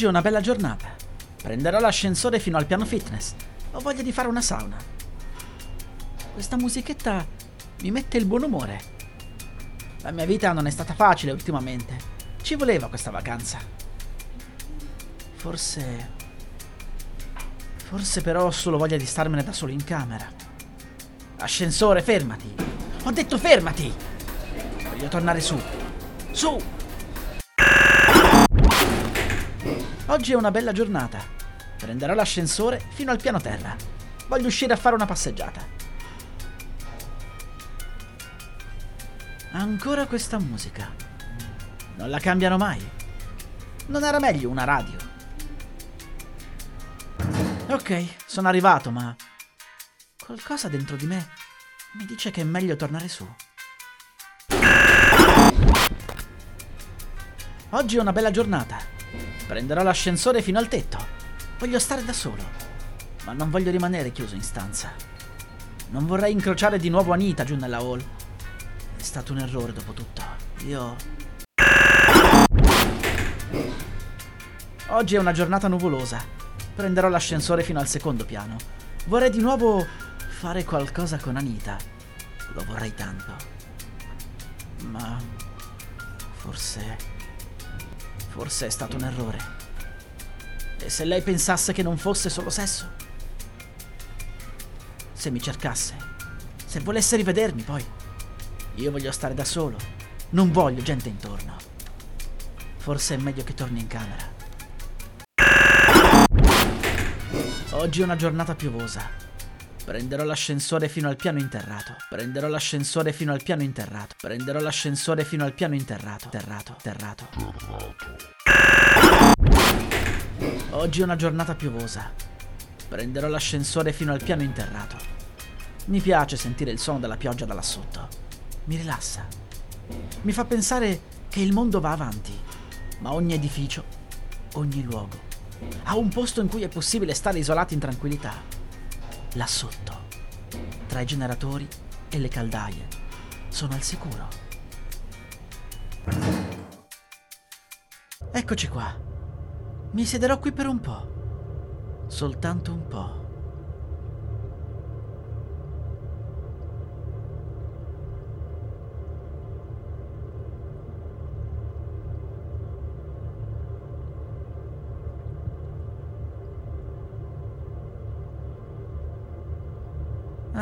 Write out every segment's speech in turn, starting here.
Oggi è una bella giornata. Prenderò l'ascensore fino al piano fitness. Ho voglia di fare una sauna. Questa musichetta mi mette il buon umore. La mia vita non è stata facile ultimamente. Ci voleva questa vacanza. Forse... Forse però ho solo voglia di starmene da solo in camera. Ascensore, fermati! Ho detto fermati! Voglio tornare su. Su! Oggi è una bella giornata. Prenderò l'ascensore fino al piano terra. Voglio uscire a fare una passeggiata. Ancora questa musica. Non la cambiano mai. Non era meglio una radio. Ok, sono arrivato, ma qualcosa dentro di me mi dice che è meglio tornare su. Oggi è una bella giornata. Prenderò l'ascensore fino al tetto. Voglio stare da solo, ma non voglio rimanere chiuso in stanza. Non vorrei incrociare di nuovo Anita giù nella hall. È stato un errore dopo tutto. Io... Oggi è una giornata nuvolosa. Prenderò l'ascensore fino al secondo piano. Vorrei di nuovo fare qualcosa con Anita. Lo vorrei tanto. Ma... Forse... Forse è stato un errore. E se lei pensasse che non fosse solo sesso? Se mi cercasse? Se volesse rivedermi poi? Io voglio stare da solo. Non voglio gente intorno. Forse è meglio che torni in camera. Oggi è una giornata piovosa. Prenderò l'ascensore fino al piano interrato. Prenderò l'ascensore fino al piano interrato. Prenderò l'ascensore fino al piano interrato. Terrato, terrato. Oggi è una giornata piovosa. Prenderò l'ascensore fino al piano interrato. Mi piace sentire il suono della pioggia da là sotto. Mi rilassa. Mi fa pensare che il mondo va avanti, ma ogni edificio, ogni luogo, ha un posto in cui è possibile stare isolati in tranquillità. Là sotto, tra i generatori e le caldaie, sono al sicuro. Eccoci qua. Mi siederò qui per un po'. Soltanto un po'.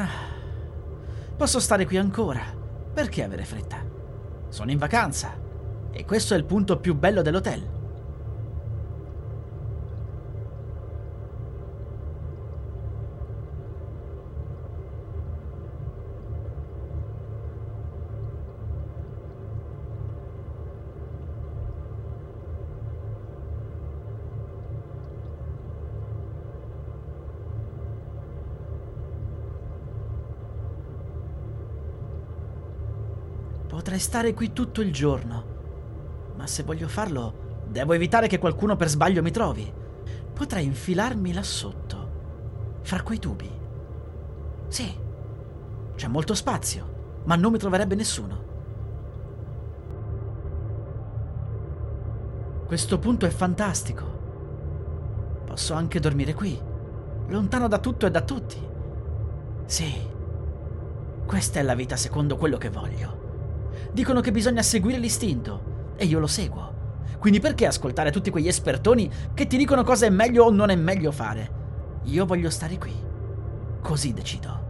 Ah, posso stare qui ancora. Perché avere fretta? Sono in vacanza. E questo è il punto più bello dell'hotel. Potrei stare qui tutto il giorno. Ma se voglio farlo, devo evitare che qualcuno per sbaglio mi trovi. Potrei infilarmi là sotto, fra quei tubi. Sì, c'è molto spazio, ma non mi troverebbe nessuno. Questo punto è fantastico. Posso anche dormire qui, lontano da tutto e da tutti. Sì, questa è la vita secondo quello che voglio. Dicono che bisogna seguire l'istinto e io lo seguo. Quindi perché ascoltare tutti quegli espertoni che ti dicono cosa è meglio o non è meglio fare? Io voglio stare qui. Così decido.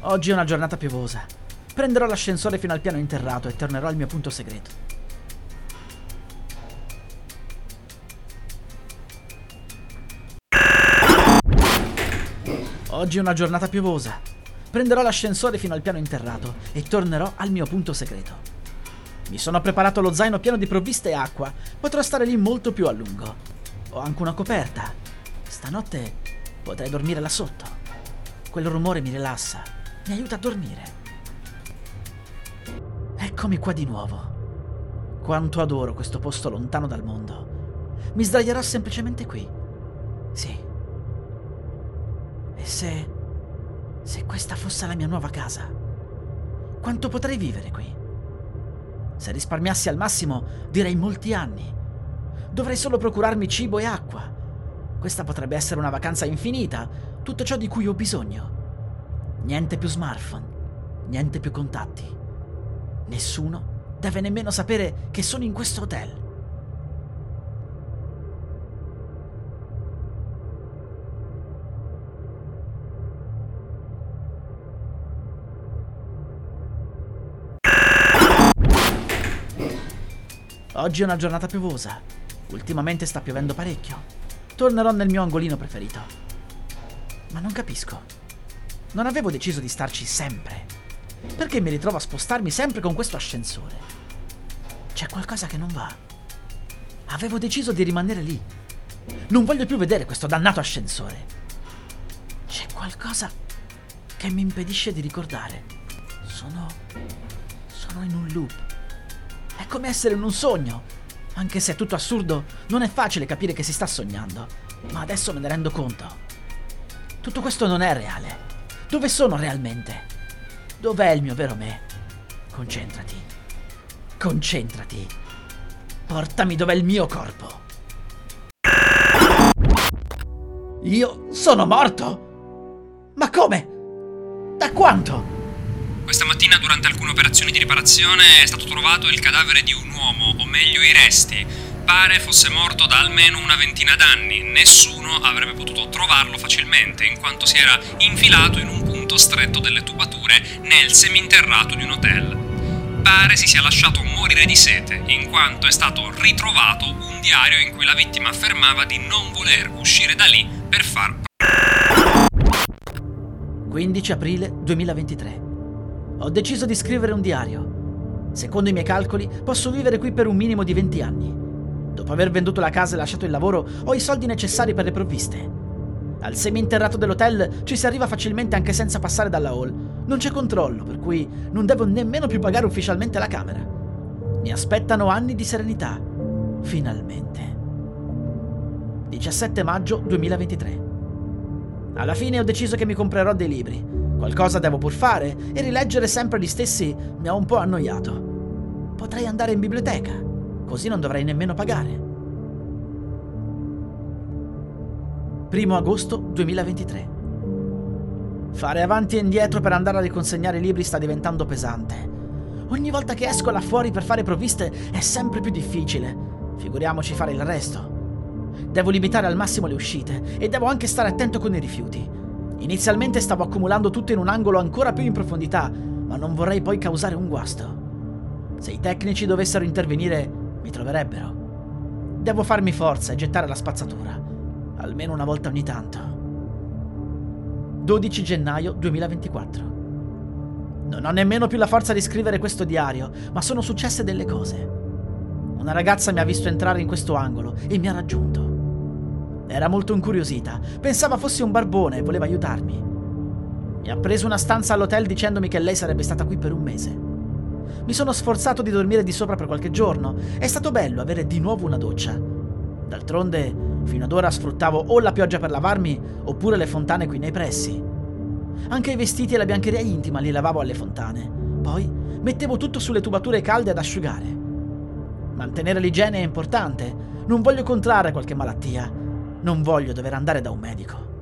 Oggi è una giornata piovosa. Prenderò l'ascensore fino al piano interrato e tornerò al mio punto segreto. Oggi è una giornata piovosa. Prenderò l'ascensore fino al piano interrato e tornerò al mio punto segreto. Mi sono preparato lo zaino pieno di provviste e acqua. Potrò stare lì molto più a lungo. Ho anche una coperta. Stanotte potrei dormire là sotto. Quel rumore mi rilassa, mi aiuta a dormire. Eccomi qua di nuovo. Quanto adoro questo posto lontano dal mondo. Mi sdraierò semplicemente qui. Se... se questa fosse la mia nuova casa? Quanto potrei vivere qui? Se risparmiassi al massimo, direi molti anni. Dovrei solo procurarmi cibo e acqua. Questa potrebbe essere una vacanza infinita, tutto ciò di cui ho bisogno. Niente più smartphone, niente più contatti. Nessuno deve nemmeno sapere che sono in questo hotel. Oggi è una giornata piovosa. Ultimamente sta piovendo parecchio. Tornerò nel mio angolino preferito. Ma non capisco. Non avevo deciso di starci sempre. Perché mi ritrovo a spostarmi sempre con questo ascensore? C'è qualcosa che non va. Avevo deciso di rimanere lì. Non voglio più vedere questo dannato ascensore. C'è qualcosa che mi impedisce di ricordare. Sono... sono in un loop. È come essere in un sogno. Anche se è tutto assurdo, non è facile capire che si sta sognando. Ma adesso me ne rendo conto. Tutto questo non è reale. Dove sono realmente? Dov'è il mio vero me? Concentrati. Concentrati. Portami dov'è il mio corpo. Io sono morto? Ma come? Da quanto? Questa mattina durante alcune operazioni di riparazione è stato trovato il cadavere di un uomo, o meglio i resti. Pare fosse morto da almeno una ventina d'anni. Nessuno avrebbe potuto trovarlo facilmente, in quanto si era infilato in un punto stretto delle tubature nel seminterrato di un hotel. Pare si sia lasciato morire di sete, in quanto è stato ritrovato un diario in cui la vittima affermava di non voler uscire da lì per far 15 aprile 2023 ho deciso di scrivere un diario. Secondo i miei calcoli, posso vivere qui per un minimo di 20 anni. Dopo aver venduto la casa e lasciato il lavoro, ho i soldi necessari per le provviste. Al seminterrato dell'hotel ci si arriva facilmente anche senza passare dalla hall. Non c'è controllo, per cui non devo nemmeno più pagare ufficialmente la camera. Mi aspettano anni di serenità. Finalmente. 17 maggio 2023. Alla fine ho deciso che mi comprerò dei libri. Qualcosa devo pur fare e rileggere sempre gli stessi mi ha un po' annoiato. Potrei andare in biblioteca, così non dovrei nemmeno pagare. 1 agosto 2023. Fare avanti e indietro per andare a riconsegnare i libri sta diventando pesante. Ogni volta che esco là fuori per fare provviste è sempre più difficile. Figuriamoci fare il resto. Devo limitare al massimo le uscite e devo anche stare attento con i rifiuti. Inizialmente stavo accumulando tutto in un angolo ancora più in profondità, ma non vorrei poi causare un guasto. Se i tecnici dovessero intervenire, mi troverebbero. Devo farmi forza e gettare la spazzatura, almeno una volta ogni tanto. 12 gennaio 2024. Non ho nemmeno più la forza di scrivere questo diario, ma sono successe delle cose. Una ragazza mi ha visto entrare in questo angolo e mi ha raggiunto. Era molto incuriosita. Pensava fossi un barbone e voleva aiutarmi. Mi ha preso una stanza all'hotel dicendomi che lei sarebbe stata qui per un mese. Mi sono sforzato di dormire di sopra per qualche giorno. È stato bello avere di nuovo una doccia. D'altronde, fino ad ora sfruttavo o la pioggia per lavarmi oppure le fontane qui nei pressi. Anche i vestiti e la biancheria intima li lavavo alle fontane. Poi mettevo tutto sulle tubature calde ad asciugare. Mantenere l'igiene è importante. Non voglio contrarre qualche malattia non voglio dover andare da un medico.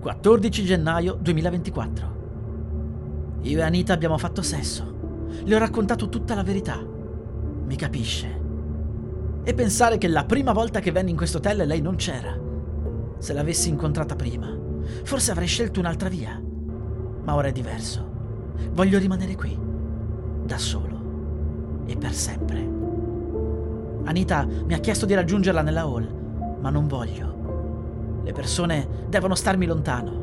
14 gennaio 2024. Io e Anita abbiamo fatto sesso. Le ho raccontato tutta la verità. Mi capisce. E pensare che la prima volta che venni in questo hotel lei non c'era. Se l'avessi incontrata prima, forse avrei scelto un'altra via. Ma ora è diverso. Voglio rimanere qui, da solo e per sempre. Anita mi ha chiesto di raggiungerla nella hall ma non voglio. Le persone devono starmi lontano.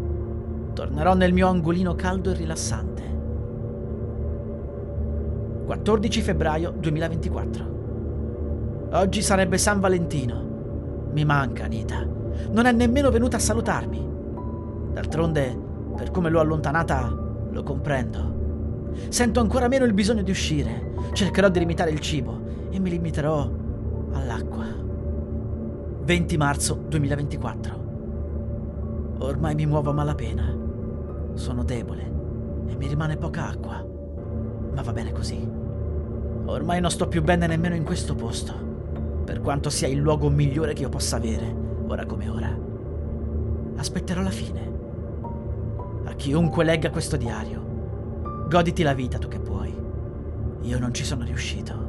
Tornerò nel mio angolino caldo e rilassante. 14 febbraio 2024. Oggi sarebbe San Valentino. Mi manca Anita. Non è nemmeno venuta a salutarmi. D'altronde, per come l'ho allontanata, lo comprendo. Sento ancora meno il bisogno di uscire. Cercherò di limitare il cibo e mi limiterò all'acqua. 20 marzo 2024. Ormai mi muovo a malapena. Sono debole e mi rimane poca acqua. Ma va bene così. Ormai non sto più bene nemmeno in questo posto, per quanto sia il luogo migliore che io possa avere, ora come ora. Aspetterò la fine. A chiunque legga questo diario, Goditi la vita tu che puoi. Io non ci sono riuscito.